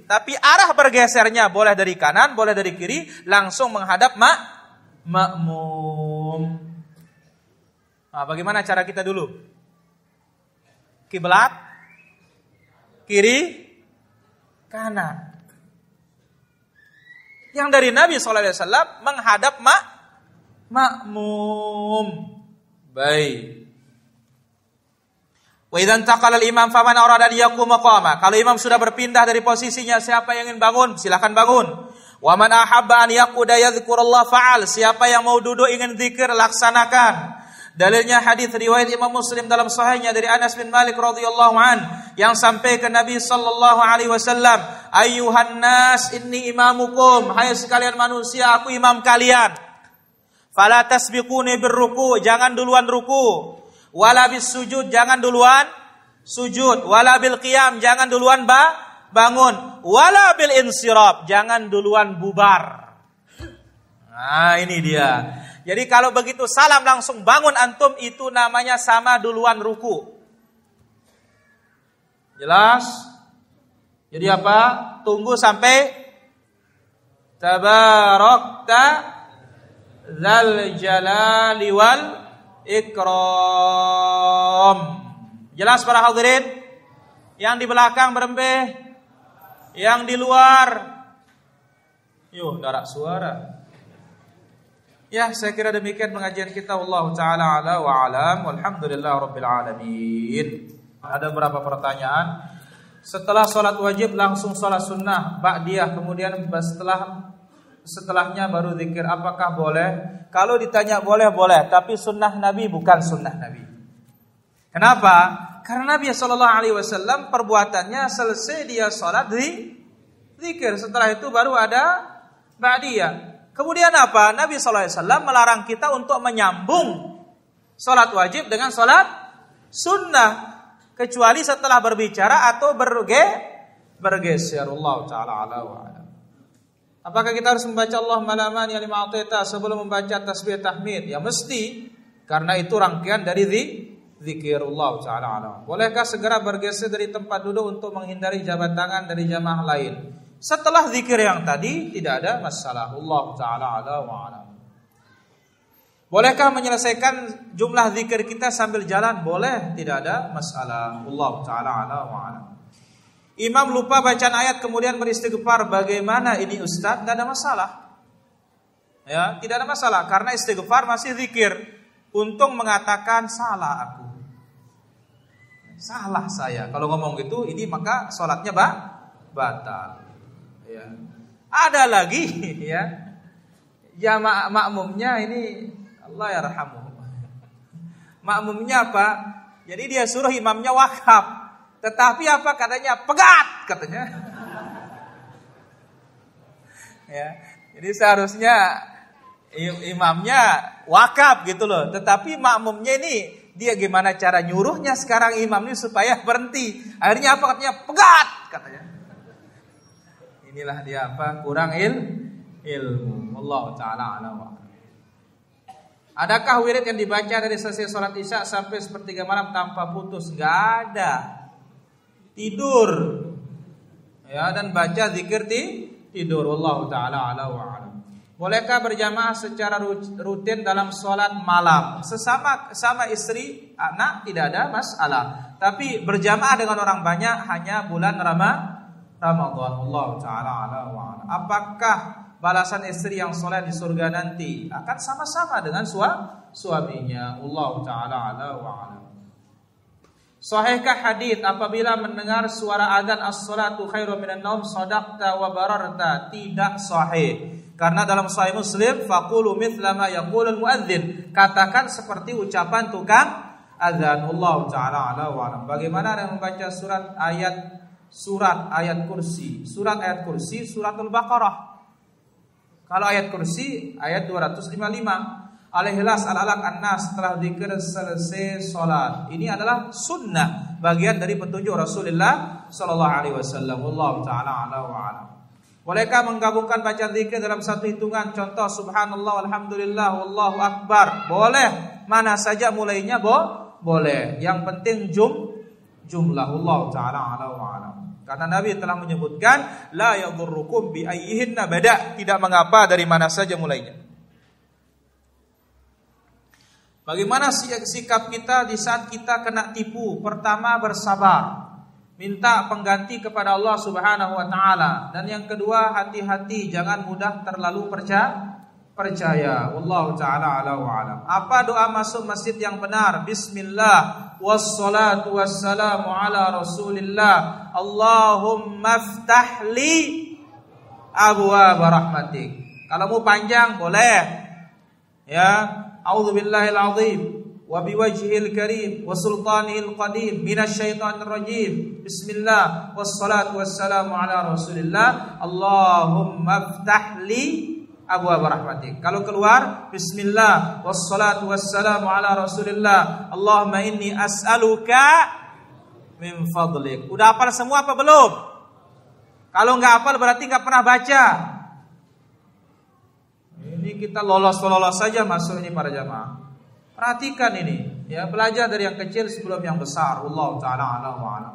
Tapi arah bergesernya boleh dari kanan, boleh dari kiri, langsung menghadap mak makmum. Nah, bagaimana cara kita dulu? Kiblat, kiri, kanan. Yang dari Nabi SAW menghadap mak makmum. Baik. Wa idzan taqala al-imam faman arada yaquma qama. Kalau imam sudah berpindah dari posisinya, siapa yang ingin bangun, silakan bangun. Wa man ahabba an yaquda yadhkurullah fa'al. Siapa yang mau duduk ingin zikir, laksanakan. Dalilnya hadis riwayat Imam Muslim dalam sahihnya dari Anas bin Malik radhiyallahu an yang sampai ke Nabi sallallahu alaihi wasallam, "Ayyuhan nas, inni imamukum." Hai sekalian manusia, aku imam kalian. Fala tasbiquni birruku, jangan duluan ruku. Wala bis sujud, jangan duluan sujud. Wala bil qiyam, jangan duluan ba bangun. Wala bil insirab, jangan duluan bubar. Nah, ini dia. Jadi kalau begitu salam langsung bangun antum itu namanya sama duluan ruku. Jelas? Jadi apa? Tunggu sampai tabarakta zal jalali wal ikram. Jelas para hadirin? Yang di belakang berembeh, yang di luar. Yuh, darak suara. Ya, saya kira demikian pengajian kita. Allah taala ala wa alam. Walhamdulillah rabbil alamin. Ada berapa pertanyaan? Setelah sholat wajib langsung sholat sunnah, ba'diyah, kemudian setelah setelahnya baru zikir. Apakah boleh? Kalau ditanya boleh boleh, tapi sunnah Nabi bukan sunnah Nabi. Kenapa? Karena Nabi Shallallahu Alaihi Wasallam perbuatannya selesai dia sholat di zikir. Setelah itu baru ada ba'diyah. Kemudian apa? Nabi SAW melarang kita untuk menyambung sholat wajib dengan sholat sunnah. Kecuali setelah berbicara atau berge, bergeser. Allah Ta'ala ala wa ala. Apakah kita harus membaca Allah malaman yang lima sebelum membaca tasbih tahmid? Ya mesti. Karena itu rangkaian dari zikir Allah Ta'ala ala. Bolehkah segera bergeser dari tempat duduk untuk menghindari jabat tangan dari jamaah lain? Setelah zikir yang tadi tidak ada masalah. Allah taala alam. Bolehkah menyelesaikan jumlah zikir kita sambil jalan? Boleh, tidak ada masalah. Allah taala ala wa alam. Imam lupa bacaan ayat kemudian beristighfar. Bagaimana ini Ustaz? Tidak ada masalah. Ya, tidak ada masalah karena istighfar masih zikir. Untung mengatakan salah aku. Salah saya. Kalau ngomong gitu ini maka sholatnya bah, batal. Ya. Ada lagi ya. Ya mak makmumnya ini Allah ya rahamu. Makmumnya apa? Jadi dia suruh imamnya wakaf. Tetapi apa katanya? Pegat katanya. ya. Jadi seharusnya imamnya wakaf gitu loh. Tetapi makmumnya ini dia gimana cara nyuruhnya sekarang imam ini supaya berhenti. Akhirnya apa katanya? Pegat katanya. Inilah dia apa? Kurang il ilmu. Allah taala ala Adakah wirid yang dibaca dari selesai sholat isya sampai sepertiga malam tanpa putus? Gak ada. Tidur. Ya dan baca zikir di tidur. Allah taala ala wa Bolehkah berjamaah secara rutin dalam sholat malam? Sesama sama istri, anak tidak ada masalah. Tapi berjamaah dengan orang banyak hanya bulan Ramadhan. Allah taala ala wa ala. Apakah balasan istri yang soleh di surga nanti akan sama-sama dengan suaminya? Allah taala ala wa ala. Sahihkah hadis apabila mendengar suara adzan as-salatu khairu minan naum sadaqta wa bararta? Tidak sahih. Karena dalam sahih Muslim faqulu mithla ma yaqulul muadzin. Katakan seperti ucapan tukang azan. Allah taala ala wa ala. Bagaimana dengan membaca surat ayat surat ayat kursi. Surat ayat kursi suratul Baqarah. Kalau ayat kursi ayat 255. Al-Ikhlas al-Alaq an-Nas setelah zikir selesai salat. Ini adalah sunnah bagian dari petunjuk Rasulullah sallallahu alaihi wasallam. Allah taala ala wa ala. Bolehkah menggabungkan baca zikir dalam satu hitungan? Contoh subhanallah alhamdulillah wallahu akbar. Boleh. Mana saja mulainya bo boleh. Yang penting jum jumlah Allah taala ala wa ala. Karena Nabi telah menyebutkan la yadhurrukum bi ayyihinna bada, tidak mengapa dari mana saja mulainya. Bagaimana sikap kita di saat kita kena tipu? Pertama bersabar, minta pengganti kepada Allah Subhanahu wa taala. Dan yang kedua hati-hati jangan mudah terlalu percaya percaya. Allah taala ala wa alam. Apa doa masuk masjid yang benar? Bismillah wassalatu wassalamu ala Rasulillah. Allahumma ftah li abwaab rahmatik. Kalau mau panjang boleh. Ya, a'udzubillahil azim wa biwajhil karim wa sultanihil qadim minasyaitonir rajim. Bismillah wassalatu wassalamu ala Rasulillah. Allahumma ftah li abwaab rahmatik. Kalau keluar bismillah wassalatu wassalamu ala Rasulillah. Allahumma inni as'aluka min fadlik. Udah hafal semua apa belum? Kalau nggak hafal berarti nggak pernah baca. Ini kita lolos-lolos saja masuk ini para jamaah. Perhatikan ini, ya belajar dari yang kecil sebelum yang besar. Allah taala ala wa ala.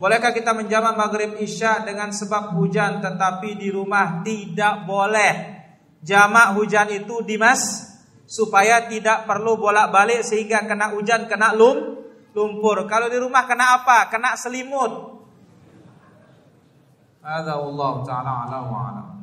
Bolehkah kita menjamak maghrib isya dengan sebab hujan tetapi di rumah tidak boleh? Jamak hujan itu dimas supaya tidak perlu bolak-balik sehingga kena hujan kena lum lumpur. Kalau di rumah kena apa? Kena selimut. Allah taala ala wa ala.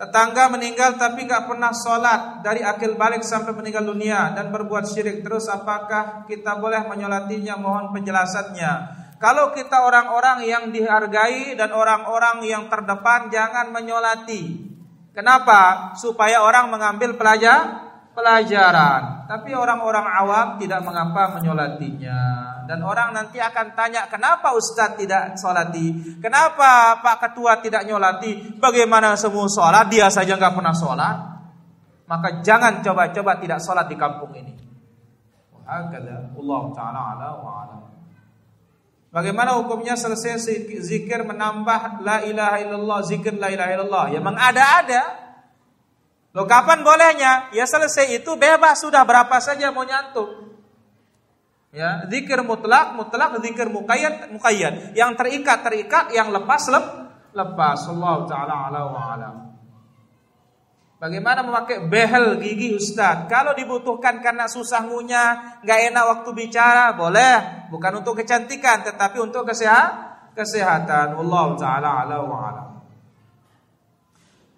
Tetangga meninggal tapi nggak pernah sholat dari akil balik sampai meninggal dunia dan berbuat syirik terus apakah kita boleh menyolatinya? Mohon penjelasannya. Kalau kita orang-orang yang dihargai dan orang-orang yang terdepan jangan menyolati. Kenapa? Supaya orang mengambil pelajar pelajaran. Tapi orang-orang awam tidak mengapa menyolatinya. Dan orang nanti akan tanya, kenapa Ustadz tidak solati? Kenapa Pak Ketua tidak nyolati? Bagaimana semua sholat? Dia saja nggak pernah sholat. Maka jangan coba-coba tidak sholat di kampung ini. Allah Taala ala. Bagaimana hukumnya selesai zikir menambah la ilaha illallah, zikir la ilaha illallah? Ya mengada-ada. Loh kapan bolehnya? Ya selesai itu bebas sudah berapa saja mau nyantum. Ya, zikir mutlak, mutlak, zikir muqayyad, muqayyad. Yang terikat, terikat, yang lepas, lep, lepas. Allah taala ala wa alam. Bagaimana memakai behel gigi Ustaz? Kalau dibutuhkan karena susah ngunyah, nggak enak waktu bicara, boleh. Bukan untuk kecantikan, tetapi untuk kesehatan. Kesehatan. Allah taala ala wa ala.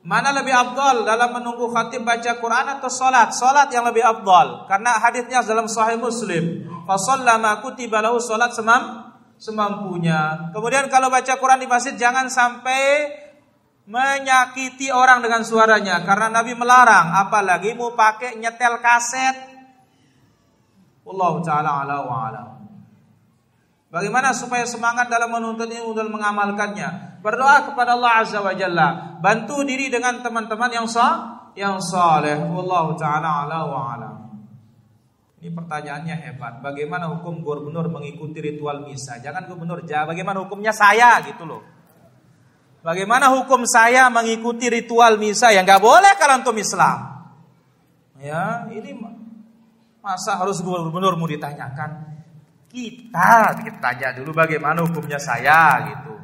Mana lebih afdal dalam menunggu khatib baca Quran atau salat? Salat yang lebih afdal karena hadisnya dalam Sahih Muslim. Fa sallama kutiba lahu salat semam semampunya. Kemudian kalau baca Quran di masjid jangan sampai menyakiti orang dengan suaranya karena Nabi melarang apalagi mau pakai nyetel kaset Allah taala ala wa ala Bagaimana supaya semangat dalam menuntut ilmu dan mengamalkannya? Berdoa kepada Allah Azza wa Jalla. Bantu diri dengan teman-teman yang sah, yang saleh. Allah taala ala wa ala. Ini pertanyaannya hebat. Bagaimana hukum gubernur mengikuti ritual misa? Jangan gubernur, bagaimana hukumnya saya gitu loh. Bagaimana hukum saya mengikuti ritual misa yang nggak boleh kalau untuk Islam? Ya, ini masa harus gubernur mau ditanyakan? Kita kita tanya dulu bagaimana hukumnya saya gitu.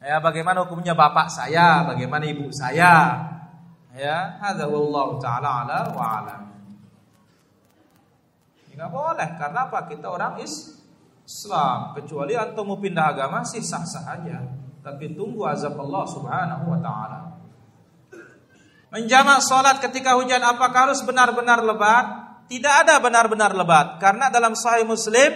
Ya, bagaimana hukumnya bapak saya, bagaimana ibu saya. Ya, hadza wallahu taala ala wa alam. Enggak boleh karena apa? Kita orang Islam, kecuali antum mau pindah agama sih sah-sah aja tapi tunggu azab Allah Subhanahu wa taala. Menjamak salat ketika hujan apakah harus benar-benar lebat? Tidak ada benar-benar lebat karena dalam Sahih Muslim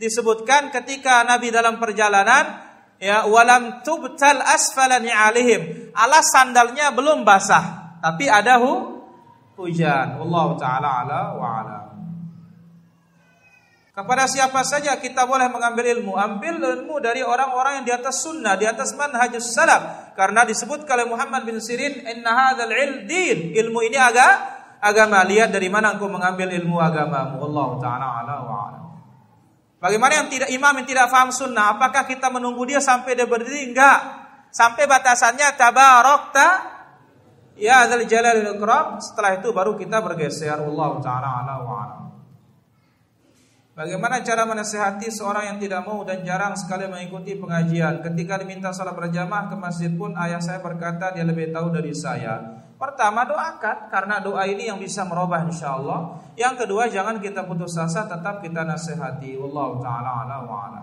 disebutkan ketika Nabi dalam perjalanan ya walam tubtal asfalani alihim alas sandalnya belum basah tapi ada hu, hujan. Allah taala ala wa ala. Kepada siapa saja kita boleh mengambil ilmu. Ambil ilmu dari orang-orang yang di atas sunnah, di atas manhajus salaf. Karena disebut oleh Muhammad bin Sirin, "Inna hadzal din." Ilmu ini agak agama. Lihat dari mana engkau mengambil ilmu agamamu. Allah taala ala wa ala. Bagaimana yang tidak imam yang tidak faham sunnah? Apakah kita menunggu dia sampai dia berdiri? Enggak. Sampai batasannya tabarokta ya adzal jalal ikram. Setelah itu baru kita bergeser. Allah taala ala wa ala. Bagaimana cara menasehati seorang yang tidak mau dan jarang sekali mengikuti pengajian? Ketika diminta sholat berjamaah ke masjid pun ayah saya berkata dia lebih tahu dari saya. Pertama doakan karena doa ini yang bisa merubah insya Allah. Yang kedua jangan kita putus asa tetap kita nasihati. Allah taala ala wa ala.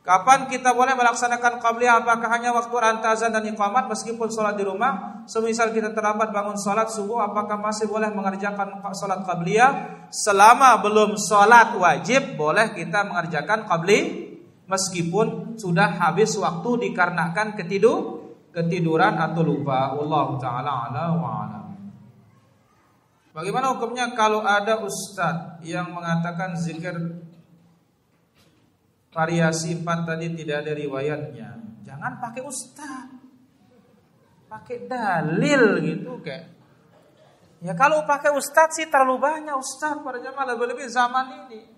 Kapan kita boleh melaksanakan qabliyah? Apakah hanya waktu antazan dan iqamat meskipun sholat di rumah? Semisal kita terlambat bangun sholat subuh, apakah masih boleh mengerjakan sholat qabliyah? Selama belum sholat wajib, boleh kita mengerjakan qabli meskipun sudah habis waktu dikarenakan ketidur, ketiduran atau lupa. Allah taala ala wa ala. Bagaimana hukumnya kalau ada ustadz yang mengatakan zikir variasi empat tadi tidak ada riwayatnya. Jangan pakai ustaz. Pakai dalil gitu kayak. Ya kalau pakai ustaz sih terlalu banyak ustaz pada zaman lebih-lebih zaman ini.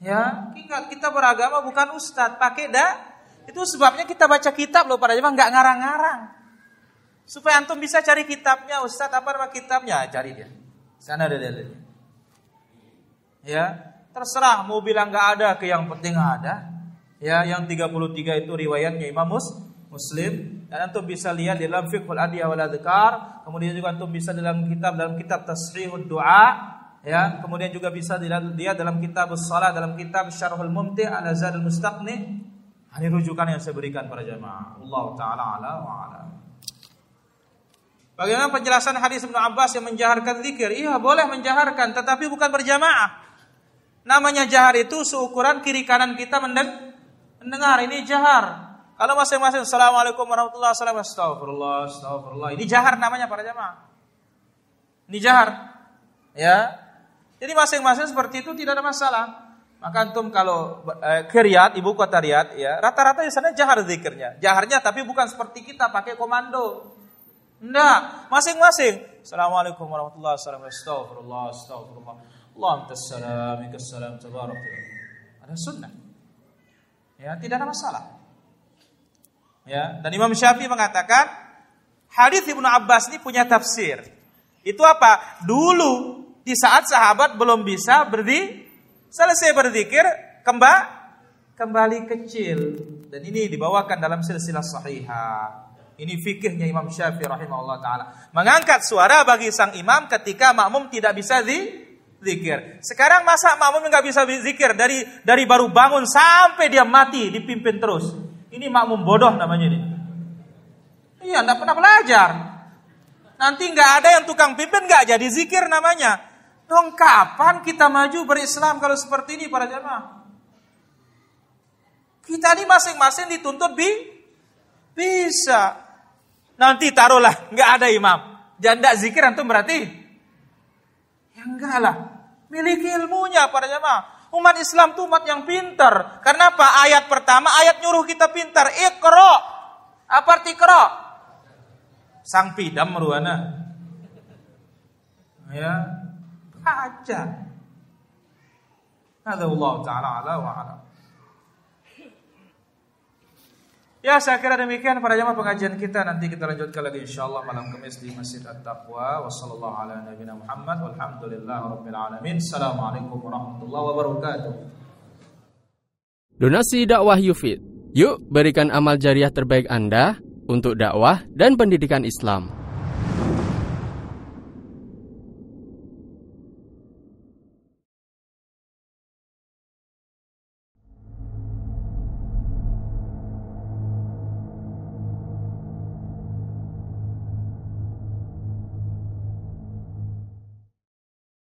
Ya, ingat kita beragama bukan ustaz, pakai dah. Itu sebabnya kita baca kitab loh pada zaman nggak ngarang-ngarang. Supaya antum bisa cari kitabnya, ustaz apa nama kitabnya? Cari dia. Sana ada dalilnya. Ya, Terserah mau bilang nggak ada ke yang penting ada. Ya, yang 33 itu riwayatnya Imam Mus, Muslim dan antum bisa lihat di dalam Fiqhul Adiyah wal Adhkar, kemudian juga antum bisa dalam kitab dalam kitab Tasrihud Du'a, ya, kemudian juga bisa dilihat dalam kitab Shalah, dalam kitab Syarhul Mumti' ala Zadul Mustaqni. Ini rujukan yang saya berikan para jamaah. Allah taala ala wa ala. Bagaimana penjelasan hadis Ibnu Abbas yang menjaharkan zikir? Iya, boleh menjaharkan tetapi bukan berjamaah. Namanya jahar itu seukuran kiri kanan kita mendengar. Ini jahar. Kalau masing-masing Assalamualaikum warahmatullahi wabarakatuh. Astagfirullah, astagfirullah. Ini jahar namanya para jamaah. Ini jahar. Ya. Jadi masing-masing seperti itu tidak ada masalah. Maka antum kalau eh, ke ibu kota Riyadh, ya rata-rata di sana jahar zikirnya. Jaharnya tapi bukan seperti kita pakai komando. Enggak, masing-masing. Assalamualaikum warahmatullahi wabarakatuh. Astagfirullah, astagfirullah. Allah antas salam, salam tabarak. Ada sunnah. Ya, tidak ada masalah. Ya, dan Imam Syafi'i mengatakan hadis Ibnu Abbas ini punya tafsir. Itu apa? Dulu di saat sahabat belum bisa berdi selesai berzikir kembali kembali kecil dan ini dibawakan dalam silsilah sahihah. Ini fikihnya Imam Syafi'i rahimahullah taala. Mengangkat suara bagi sang imam ketika makmum tidak bisa di zikir. Sekarang masa makmum nggak bisa zikir dari dari baru bangun sampai dia mati dipimpin terus. Ini makmum bodoh namanya ini. Iya, nggak pernah belajar. Nanti nggak ada yang tukang pimpin nggak jadi zikir namanya. Dong kapan kita maju berislam kalau seperti ini para jamaah? Kita ini masing-masing dituntut bi bisa. Nanti taruhlah nggak ada imam. Janda zikir antum berarti Ya enggak lah. Miliki ilmunya para jemaah. Umat Islam itu umat yang pintar. Karena apa? Ayat pertama, ayat nyuruh kita pintar. Ikro. Apa arti ikro? Sang pidam meruana. Ya. Baca. Ada Allah Ta'ala ala wa ala. Ya saya kira demikian para jamaah pengajian kita nanti kita lanjutkan lagi insyaallah malam Kamis di Masjid At-Taqwa wasallallahu ala Muhammad alamin. Assalamualaikum warahmatullahi wabarakatuh. Donasi dakwah Yufid. Yuk berikan amal jariah terbaik Anda untuk dakwah dan pendidikan Islam.